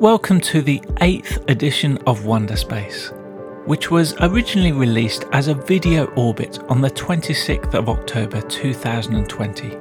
Welcome to the eighth edition of Wonder Space, which was originally released as a video orbit on the 26th of October 2020.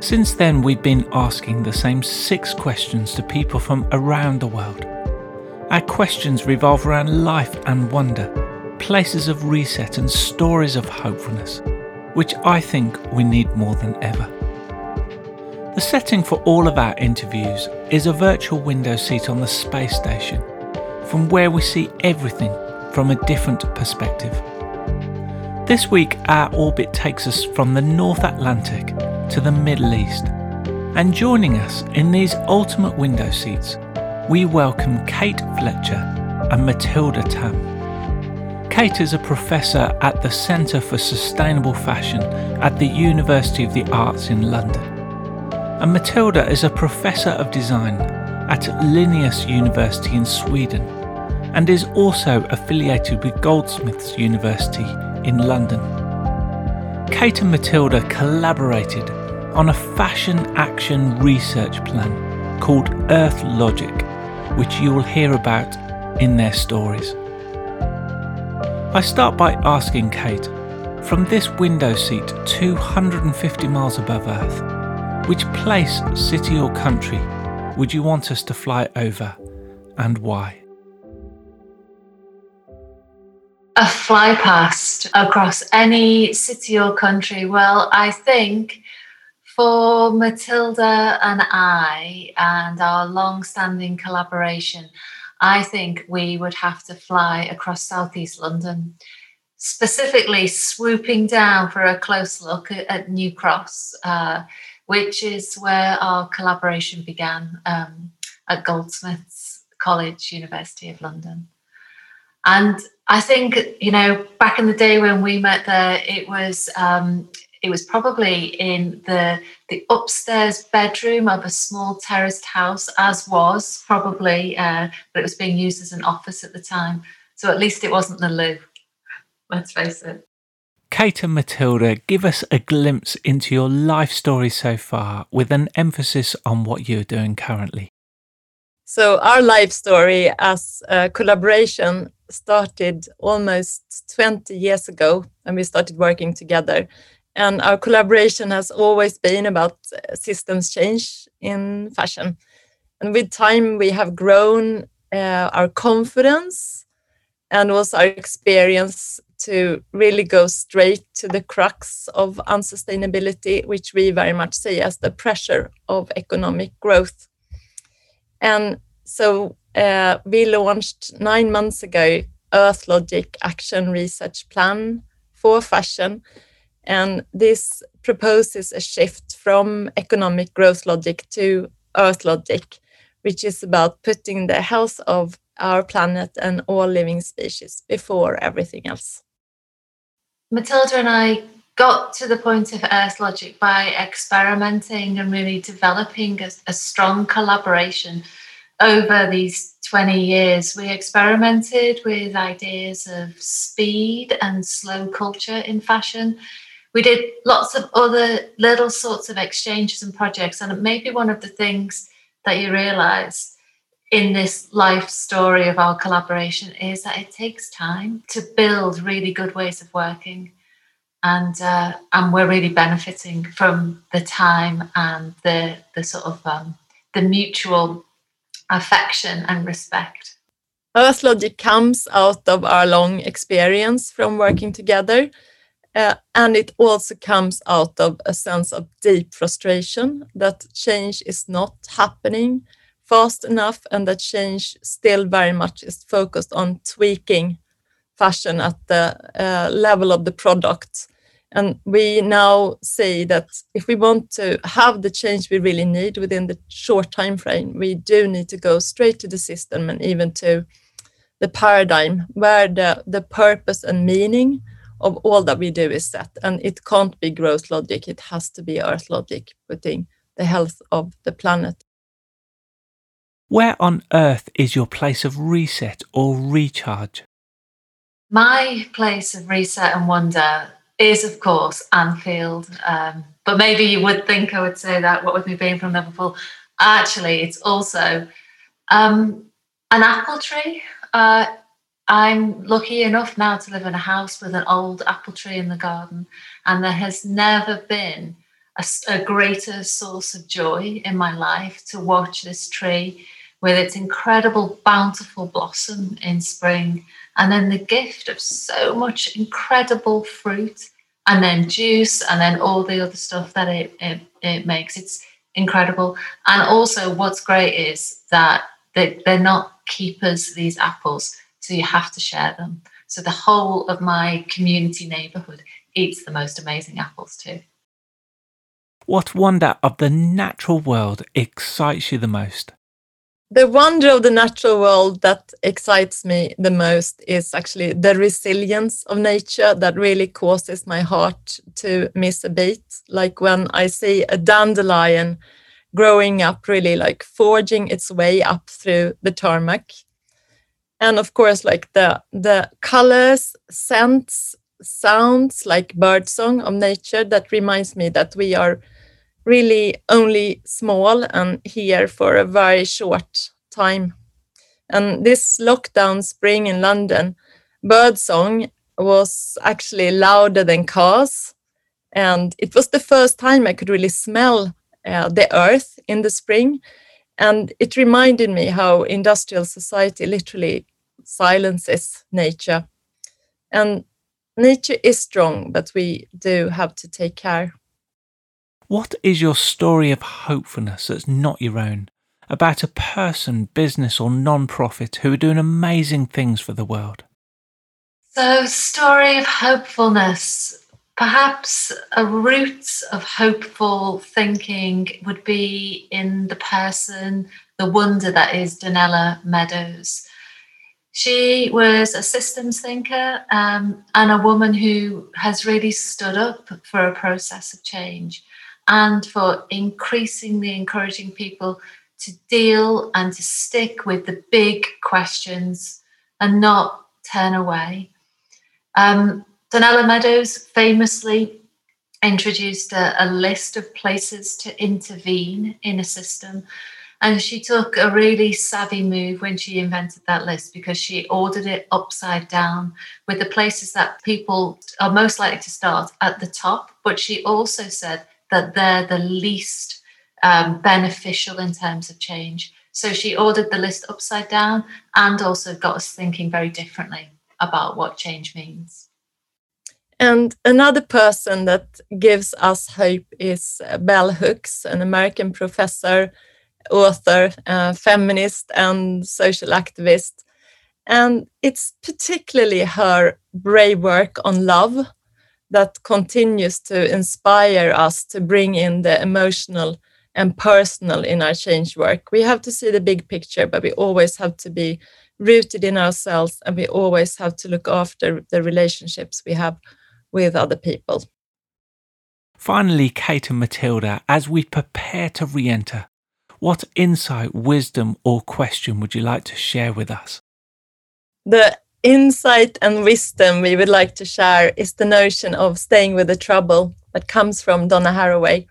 Since then, we've been asking the same six questions to people from around the world. Our questions revolve around life and wonder, places of reset, and stories of hopefulness, which I think we need more than ever. The setting for all of our interviews is a virtual window seat on the space station, from where we see everything from a different perspective. This week, our orbit takes us from the North Atlantic to the Middle East, and joining us in these ultimate window seats, we welcome Kate Fletcher and Mathilda Tham. Kate is a professor at the Centre for Sustainable Fashion at the University of the Arts in London and Mathilda is a professor of design at Linnaeus University in Sweden and is also affiliated with Goldsmiths University in London. Kate and Mathilda collaborated on a fashion action research plan called Earth Logic, which you will hear about in their stories. I start by asking Kate from this window seat 250 miles above Earth which place, city, or country would you want us to fly over and why? A fly past across any city or country. Well, I think for Mathilda and I and our long standing collaboration, I think we would have to fly across southeast London, specifically swooping down for a close look at, at New Cross. Uh, which is where our collaboration began um, at Goldsmiths College, University of London. And I think, you know, back in the day when we met there, it was um, it was probably in the the upstairs bedroom of a small terraced house, as was probably, uh, but it was being used as an office at the time. So at least it wasn't the loo. Let's face it. Kate and Mathilda, give us a glimpse into your life story so far with an emphasis on what you're doing currently. So, our life story as a collaboration started almost 20 years ago when we started working together. And our collaboration has always been about systems change in fashion. And with time, we have grown uh, our confidence and also our experience to really go straight to the crux of unsustainability, which we very much see as the pressure of economic growth. And so uh, we launched nine months ago Earth Logic Action Research Plan for fashion. And this proposes a shift from economic growth logic to Earth Logic, which is about putting the health of our planet and all living species before everything else. Mathilda and I got to the point of Earth Logic by experimenting and really developing a, a strong collaboration over these 20 years. We experimented with ideas of speed and slow culture in fashion. We did lots of other little sorts of exchanges and projects. And maybe one of the things that you realize in this life story of our collaboration is that it takes time to build really good ways of working and uh, and we're really benefiting from the time and the the sort of um, the mutual affection and respect. Earth Logic comes out of our long experience from working together, uh, and it also comes out of a sense of deep frustration that change is not happening fast enough and that change still very much is focused on tweaking fashion at the uh, level of the product. And we now see that if we want to have the change we really need within the short time frame, we do need to go straight to the system and even to the paradigm where the, the purpose and meaning of all that we do is set. And it can't be growth logic, it has to be earth logic, putting the health of the planet where on earth is your place of reset or recharge? My place of reset and wonder is, of course, Anfield. Um, but maybe you would think I would say that, what with me being from Liverpool. Actually, it's also Um, an apple tree. Uh, I'm lucky enough now to live in a house with an old apple tree in the garden, and there has never been a, a, greater source of joy in my life to watch this tree with its incredible, bountiful blossom in spring, and then the gift of so much incredible fruit, and then juice, and then all the other stuff that it, it, it makes. It's incredible. And also, what's great is that they, they're not keepers, these apples so you have to share them. So the whole of my community neighborhood eats the most amazing apples too. What wonder of the natural world excites you the most? The wonder of the natural world that excites me the most is actually the resilience of nature that really causes my heart to miss a beat. Like when I see a dandelion growing up, really like forging its way up through the tarmac and of course like the the colors scents sounds like birdsong of nature that reminds me that we are really only small and here for a very short time and this lockdown spring in london birdsong was actually louder than cars and it was the first time i could really smell uh, the earth in the spring and it reminded me how industrial society literally silences nature. And nature is strong, but we do have to take care. What is your story of hopefulness that's not your own? About a person, business, or non profit who are doing amazing things for the world? So, story of hopefulness. Perhaps a root of hopeful thinking would be in the person, the wonder that is Donella Meadows. She was a systems thinker um, and a woman who has really stood up for a process of change and for increasingly encouraging people to deal and to stick with the big questions and not turn away. Um, Donella Meadows famously introduced a, a list of places to intervene in a system and she took a really savvy move when she invented that list because she ordered it upside down with the places that people are most likely to start at the top. But she also said that they're the least um, beneficial in terms of change. So she ordered the list upside down and also got us thinking very differently about what change means. And another person that gives us hope is Bell Hooks, an American professor author, uh, feminist, and social activist. And it's particularly her brave work on love that continues to inspire us to bring in the emotional and personal in our change work. We have to see the big picture, but we always have to be rooted in ourselves and we always have to look after the relationships we have with other people. Finally, Kate and Mathilda, as we prepare to re enter what insight, wisdom, or question would you like to share with us? The insight and wisdom we would like to share is the notion of staying with the trouble that comes from Donna Haraway.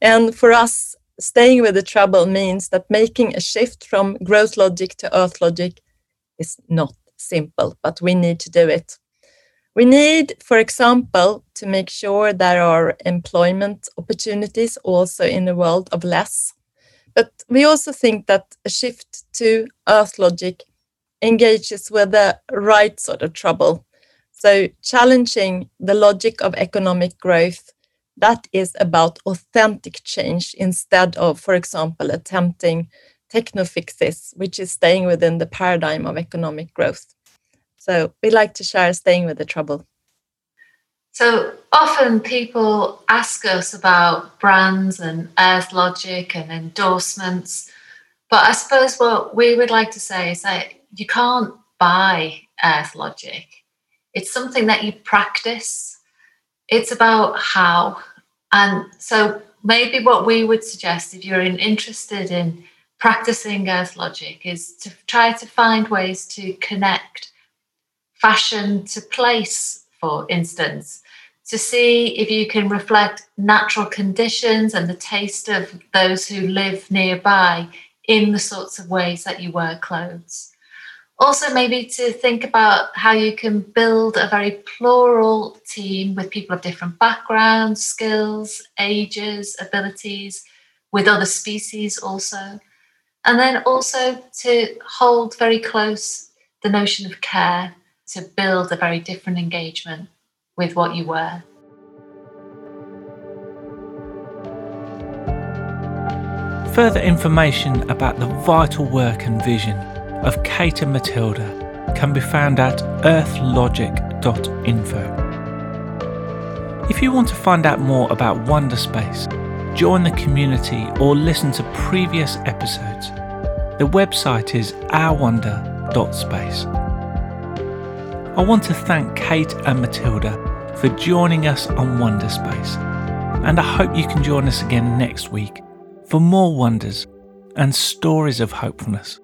And for us, staying with the trouble means that making a shift from growth logic to earth logic is not simple, but we need to do it. We need, for example, to make sure there are employment opportunities also in the world of less. But we also think that a shift to Earth logic engages with the right sort of trouble. So, challenging the logic of economic growth, that is about authentic change instead of, for example, attempting techno fixes, which is staying within the paradigm of economic growth. So, we like to share staying with the trouble. So often people ask us about brands and Earth Logic and endorsements. But I suppose what we would like to say is that you can't buy Earth Logic. It's something that you practice. It's about how. And so maybe what we would suggest if you're interested in practicing Earth Logic is to try to find ways to connect fashion to place, for instance to see if you can reflect natural conditions and the taste of those who live nearby in the sorts of ways that you wear clothes. Also, maybe to think about how you can build a very plural team with people of different backgrounds, skills, ages, abilities, with other species also. And then also to hold very close the notion of care to build a very different engagement with what you wear. Further information about the vital work and vision of Kate and Mathilda can be found at earthlogic.info. If you want to find out more about Wonderspace, join the community, or listen to previous episodes, the website is ourwonder.space. I want to thank Kate and Mathilda for joining us on Wonderspace, and I hope you can join us again next week for more wonders and stories of hopefulness.